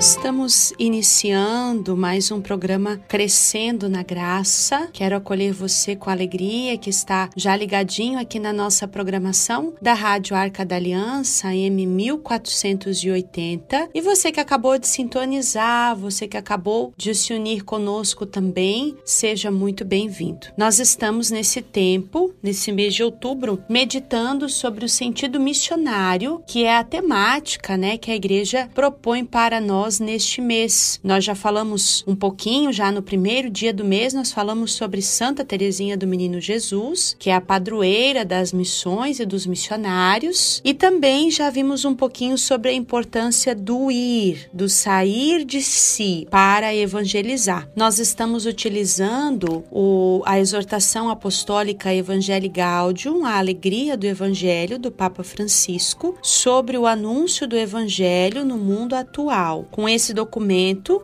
cristã. Estamos iniciando mais um programa Crescendo na Graça. Quero acolher você com alegria que está já ligadinho aqui na nossa programação da Rádio Arca da Aliança, M 1480. E você que acabou de sintonizar, você que acabou de se unir conosco também, seja muito bem-vindo. Nós estamos nesse tempo, nesse mês de outubro, meditando sobre o sentido missionário, que é a temática, né, que a igreja propõe para nós nós neste mês. Nós já falamos um pouquinho, já no primeiro dia do mês, nós falamos sobre Santa Teresinha do Menino Jesus, que é a padroeira das missões e dos missionários, e também já vimos um pouquinho sobre a importância do ir, do sair de si para evangelizar. Nós estamos utilizando o, a exortação apostólica Evangelii Gaudium, a alegria do evangelho do Papa Francisco, sobre o anúncio do evangelho no mundo atual, com esse documento,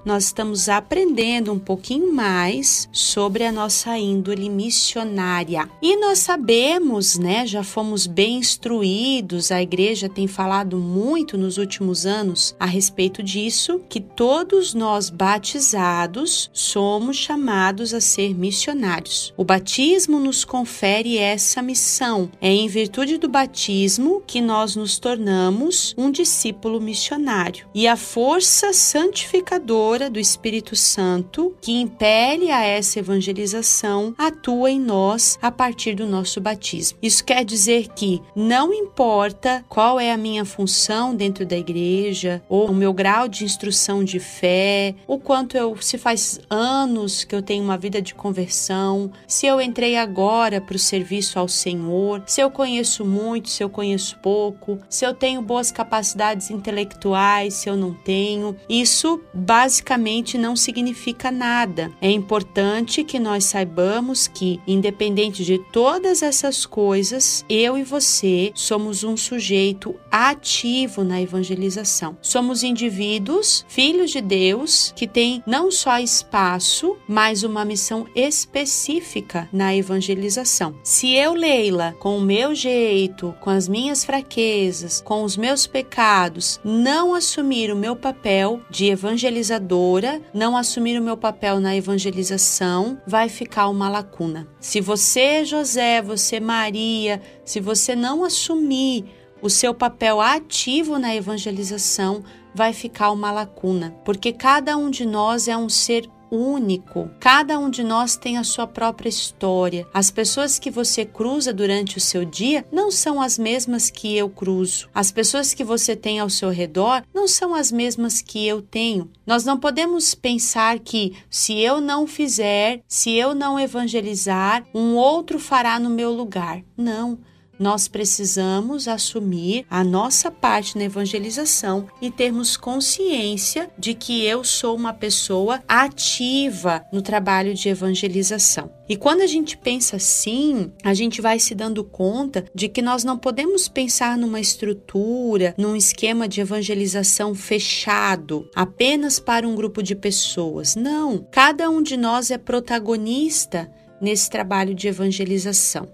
nós estamos aprendendo um pouquinho mais sobre a nossa índole missionária. E nós sabemos, né, já fomos bem instruídos, a igreja tem falado muito nos últimos anos a respeito disso, que todos nós batizados somos chamados a ser missionários. O batismo nos confere essa missão. É em virtude do batismo que nós nos tornamos um discípulo missionário. E a força força santificadora do Espírito Santo que impele a essa evangelização atua em nós a partir do nosso batismo. Isso quer dizer que não importa qual é a minha função dentro da igreja, ou o meu grau de instrução de fé, o quanto eu se faz anos que eu tenho uma vida de conversão, se eu entrei agora para o serviço ao Senhor, se eu conheço muito, se eu conheço pouco, se eu tenho boas capacidades intelectuais, se eu não tenho, isso basicamente não significa nada. É importante que nós saibamos que, independente de todas essas coisas, eu e você somos um sujeito ativo na evangelização. Somos indivíduos, filhos de Deus, que têm não só espaço, mas uma missão específica na evangelização. Se eu, Leila, com o meu jeito, com as minhas fraquezas, com os meus pecados, não assumir o meu papel, papel evangelizadora, não assumir o meu papel na evangelização, vai ficar uma lacuna. Se você, José, você, Maria, se você não assumir o seu papel ativo na evangelização, vai ficar uma lacuna, porque cada um de nós é um ser único. Cada um de nós tem a sua própria história. As pessoas que você cruza durante o seu dia não são as mesmas que eu cruzo. As pessoas que você tem ao seu redor não são as mesmas que eu tenho. Nós não podemos pensar que se eu não fizer, se eu não evangelizar, um outro fará no meu lugar. Não. Nós precisamos assumir a nossa parte na evangelização e termos consciência de que eu sou uma pessoa ativa no trabalho de evangelização. E quando a gente pensa assim, a gente vai se dando conta de que nós não podemos pensar numa estrutura, num esquema de evangelização fechado, apenas para um grupo de pessoas. Não, cada um de nós é protagonista nesse trabalho de evangelização.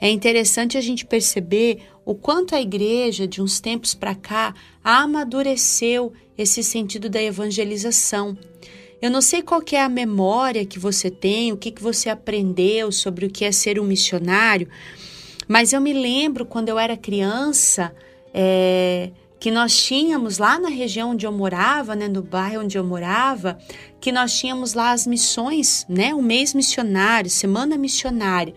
É interessante a gente perceber o quanto a igreja, de uns tempos para cá, amadureceu esse sentido da evangelização. Eu não sei qual é a memória que você tem, o que, que você aprendeu sobre o que é ser um missionário, mas eu me lembro quando eu era criança é, que nós tínhamos lá na região onde eu morava, né, no bairro onde eu morava, que nós tínhamos lá as missões, né, o mês missionário, semana missionária.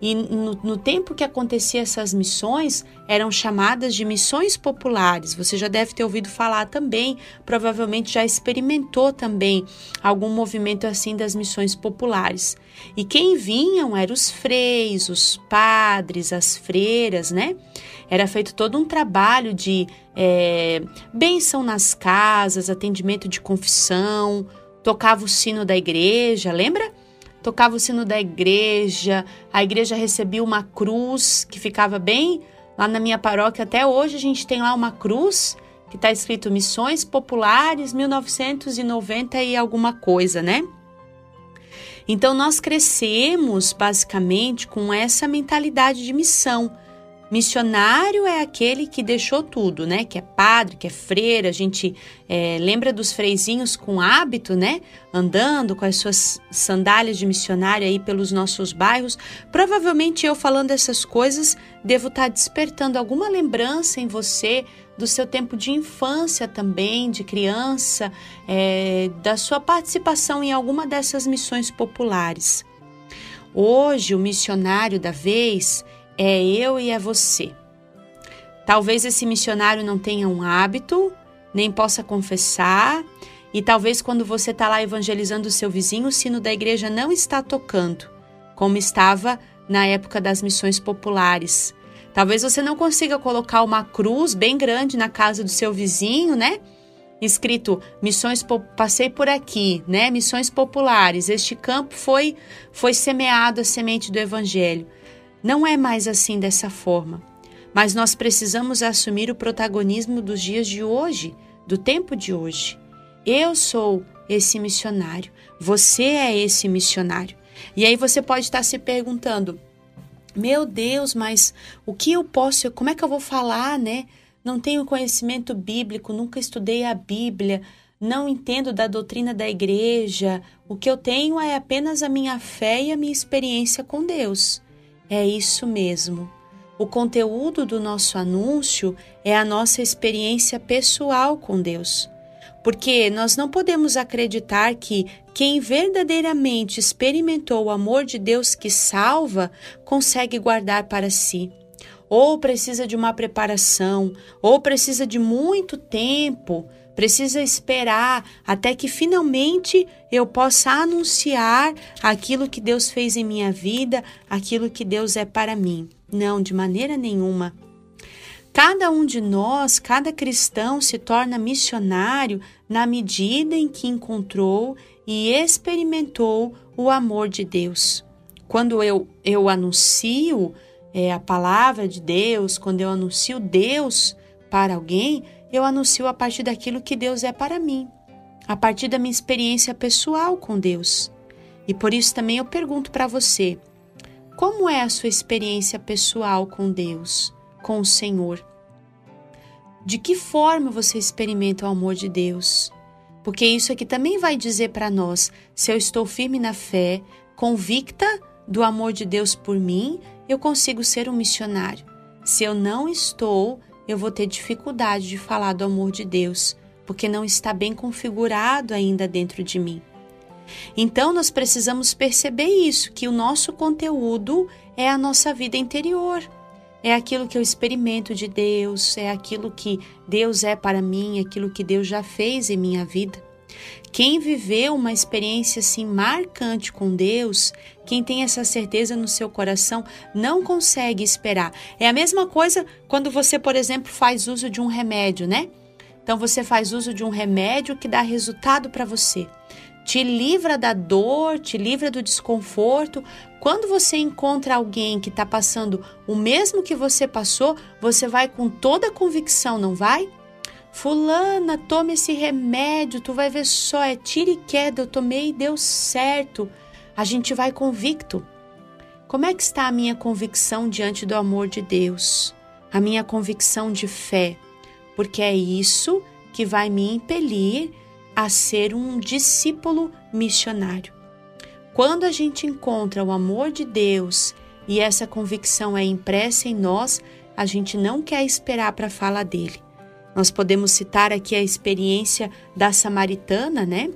E no, no, tempo que acontecia essas missões, eram chamadas de missões populares. Você já deve ter ouvido falar também, provavelmente já experimentou também algum movimento assim das missões populares. E quem vinham eram os freis, os padres, as freiras, né? Era feito todo um trabalho de é, benção nas casas, atendimento de confissão, tocava o sino da igreja, lembra? Tocava o sino da igreja, a igreja recebia uma cruz que ficava bem lá na minha paróquia. Até hoje a gente tem lá uma cruz que está escrito Missões Populares 1990 e alguma coisa, né? Então nós crescemos basicamente com essa mentalidade de missão. Missionário é aquele que deixou tudo, né? Que é padre, que é freira. A gente é, lembra dos freizinhos com hábito, né? Andando com as suas sandálias de missionário aí pelos nossos bairros. Provavelmente eu falando essas coisas devo estar despertando alguma lembrança em você do seu tempo de infância também, de criança, é, da sua participação em alguma dessas missões populares. Hoje, o missionário da vez é eu e é você. Talvez esse missionário não tenha um hábito, nem possa confessar, e talvez quando você está lá evangelizando o seu vizinho, o sino da igreja não está tocando, como estava na época das missões populares. Talvez você não consiga colocar uma cruz bem grande na casa do seu vizinho, né? Escrito missões passei por aqui, né? Missões populares. Este campo foi foi semeado a semente do evangelho. Não é mais assim dessa forma. Mas nós precisamos assumir o protagonismo dos dias de hoje, do tempo de hoje. Eu sou esse missionário, você é esse missionário. E aí você pode estar se perguntando: meu Deus, mas o que eu posso, como é que eu vou falar, né? Não tenho conhecimento bíblico, nunca estudei a Bíblia, não entendo da doutrina da igreja. O que eu tenho é apenas a minha fé e a minha experiência com Deus. É isso mesmo. O conteúdo do nosso anúncio é a nossa experiência pessoal com Deus. Porque nós não podemos acreditar que quem verdadeiramente experimentou o amor de Deus que salva consegue guardar para si. Ou precisa de uma preparação, ou precisa de muito tempo precisa esperar até que finalmente eu possa anunciar aquilo que Deus fez em minha vida, aquilo que Deus é para mim. Não, de maneira nenhuma. Cada um de nós, cada cristão se torna missionário na medida em que encontrou e experimentou o amor de Deus. Quando eu, eu anuncio é, a palavra de Deus, quando eu anuncio Deus para alguém, eu anuncio a partir daquilo que Deus é para mim, a partir da minha experiência pessoal com Deus. E por isso também eu pergunto para você: como é a sua experiência pessoal com Deus, com o Senhor? De que forma você experimenta o amor de Deus? Porque isso aqui também vai dizer para nós se eu estou firme na fé, convicta do amor de Deus por mim, eu consigo ser um missionário. Se eu não estou, eu vou ter dificuldade de falar do amor de Deus, porque não está bem configurado ainda dentro de mim. Então nós precisamos perceber isso, que o nosso conteúdo é a nossa vida interior. É aquilo que eu experimento de Deus, é aquilo que Deus é para mim, aquilo que Deus já fez em minha vida. Quem viveu uma experiência assim marcante com Deus, quem tem essa certeza no seu coração, não consegue esperar. É a mesma coisa quando você, por exemplo, faz uso de um remédio, né? Então você faz uso de um remédio que dá resultado para você. Te livra da dor, te livra do desconforto. Quando você encontra alguém que está passando o mesmo que você passou, você vai com toda a convicção, não vai? Fulana, tome esse remédio, tu vai ver só, é tira e queda, eu tomei e deu certo. A gente vai convicto. Como é que está a minha convicção diante do amor de Deus? A minha convicção de fé? Porque é isso que vai me impelir a ser um discípulo missionário. Quando a gente encontra o amor de Deus e essa convicção é impressa em nós, a gente não quer esperar para falar dele. Nós podemos citar aqui a experiência da samaritana, né?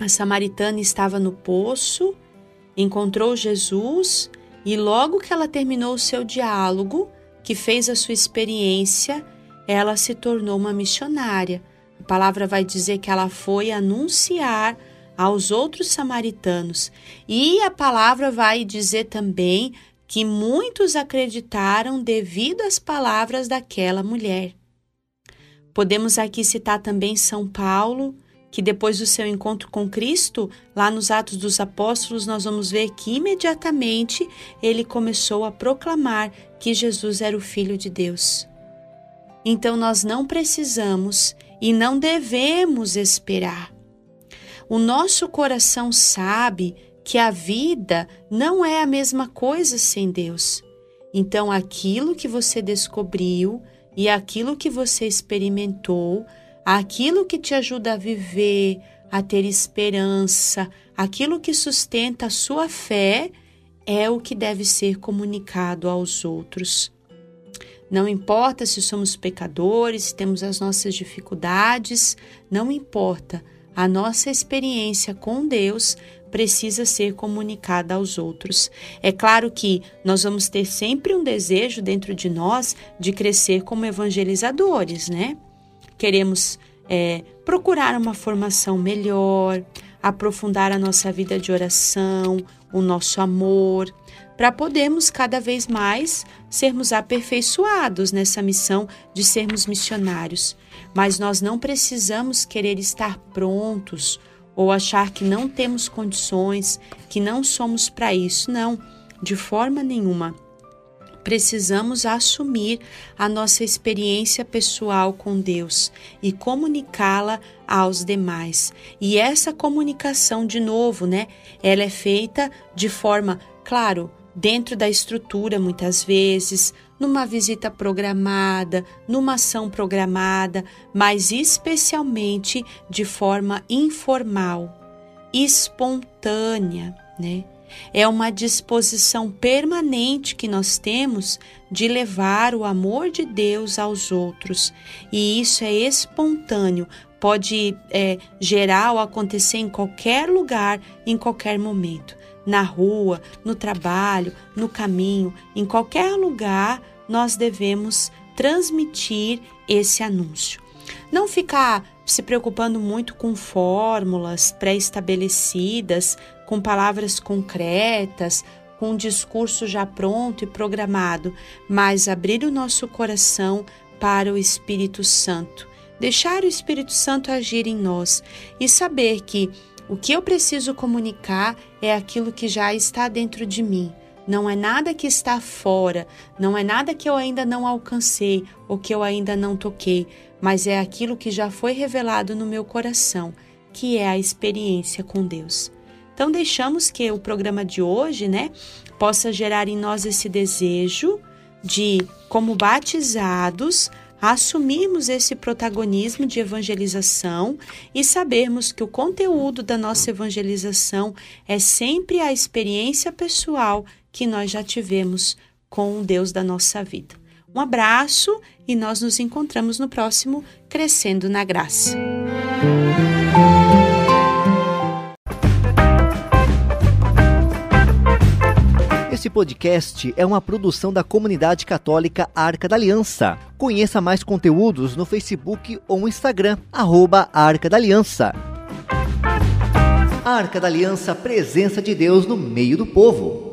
A samaritana estava no poço, encontrou Jesus e logo que ela terminou o seu diálogo, que fez a sua experiência, ela se tornou uma missionária. A palavra vai dizer que ela foi anunciar aos outros samaritanos. E a palavra vai dizer também que muitos acreditaram devido às palavras daquela mulher. Podemos aqui citar também São Paulo, que depois do seu encontro com Cristo, lá nos Atos dos Apóstolos, nós vamos ver que imediatamente ele começou a proclamar que Jesus era o Filho de Deus. Então nós não precisamos e não devemos esperar. O nosso coração sabe que a vida não é a mesma coisa sem Deus. Então, aquilo que você descobriu e aquilo que você experimentou, aquilo que te ajuda a viver, a ter esperança, aquilo que sustenta a sua fé, é o que deve ser comunicado aos outros. Não importa se somos pecadores, se temos as nossas dificuldades, não importa. A nossa experiência com Deus precisa ser comunicada aos outros. É claro que nós vamos ter sempre um desejo dentro de nós de crescer como evangelizadores, né? Queremos é, procurar uma formação melhor, aprofundar a nossa vida de oração, o nosso amor, para podermos cada vez mais sermos aperfeiçoados nessa missão de sermos missionários. Mas nós não precisamos querer estar prontos ou achar que não temos condições, que não somos para isso. Não, de forma nenhuma. Precisamos assumir a nossa experiência pessoal com Deus e comunicá-la aos demais. E essa comunicação, de novo, né? Ela é feita de forma, claro, dentro da estrutura, muitas vezes, numa visita programada, numa ação programada, mas especialmente de forma informal, espontânea, né? É uma disposição permanente que nós temos de levar o amor de Deus aos outros, e isso é espontâneo, pode é, gerar ou acontecer em qualquer lugar, em qualquer momento. Na rua, no trabalho, no caminho, em qualquer lugar, nós devemos transmitir esse anúncio. Não ficar se preocupando muito com fórmulas pré-estabelecidas, com palavras concretas, com um discurso já pronto e programado, mas abrir o nosso coração para o Espírito Santo. Deixar o Espírito Santo agir em nós e saber que o que eu preciso comunicar é aquilo que já está dentro de mim. Não é nada que está fora, não é nada que eu ainda não alcancei ou que eu ainda não toquei, mas é aquilo que já foi revelado no meu coração, que é a experiência com Deus. Então deixamos que o programa de hoje, né, possa gerar em nós esse desejo de, como batizados, assumirmos esse protagonismo de evangelização e sabermos que o conteúdo da nossa evangelização é sempre a experiência pessoal que nós já tivemos com o Deus da nossa vida. Um abraço e nós nos encontramos no próximo Crescendo na Graça. Esse podcast é uma produção da comunidade católica Arca da Aliança. Conheça mais conteúdos no Facebook ou Instagram, arroba Arca da Aliança. Arca da Aliança, presença de Deus no meio do povo.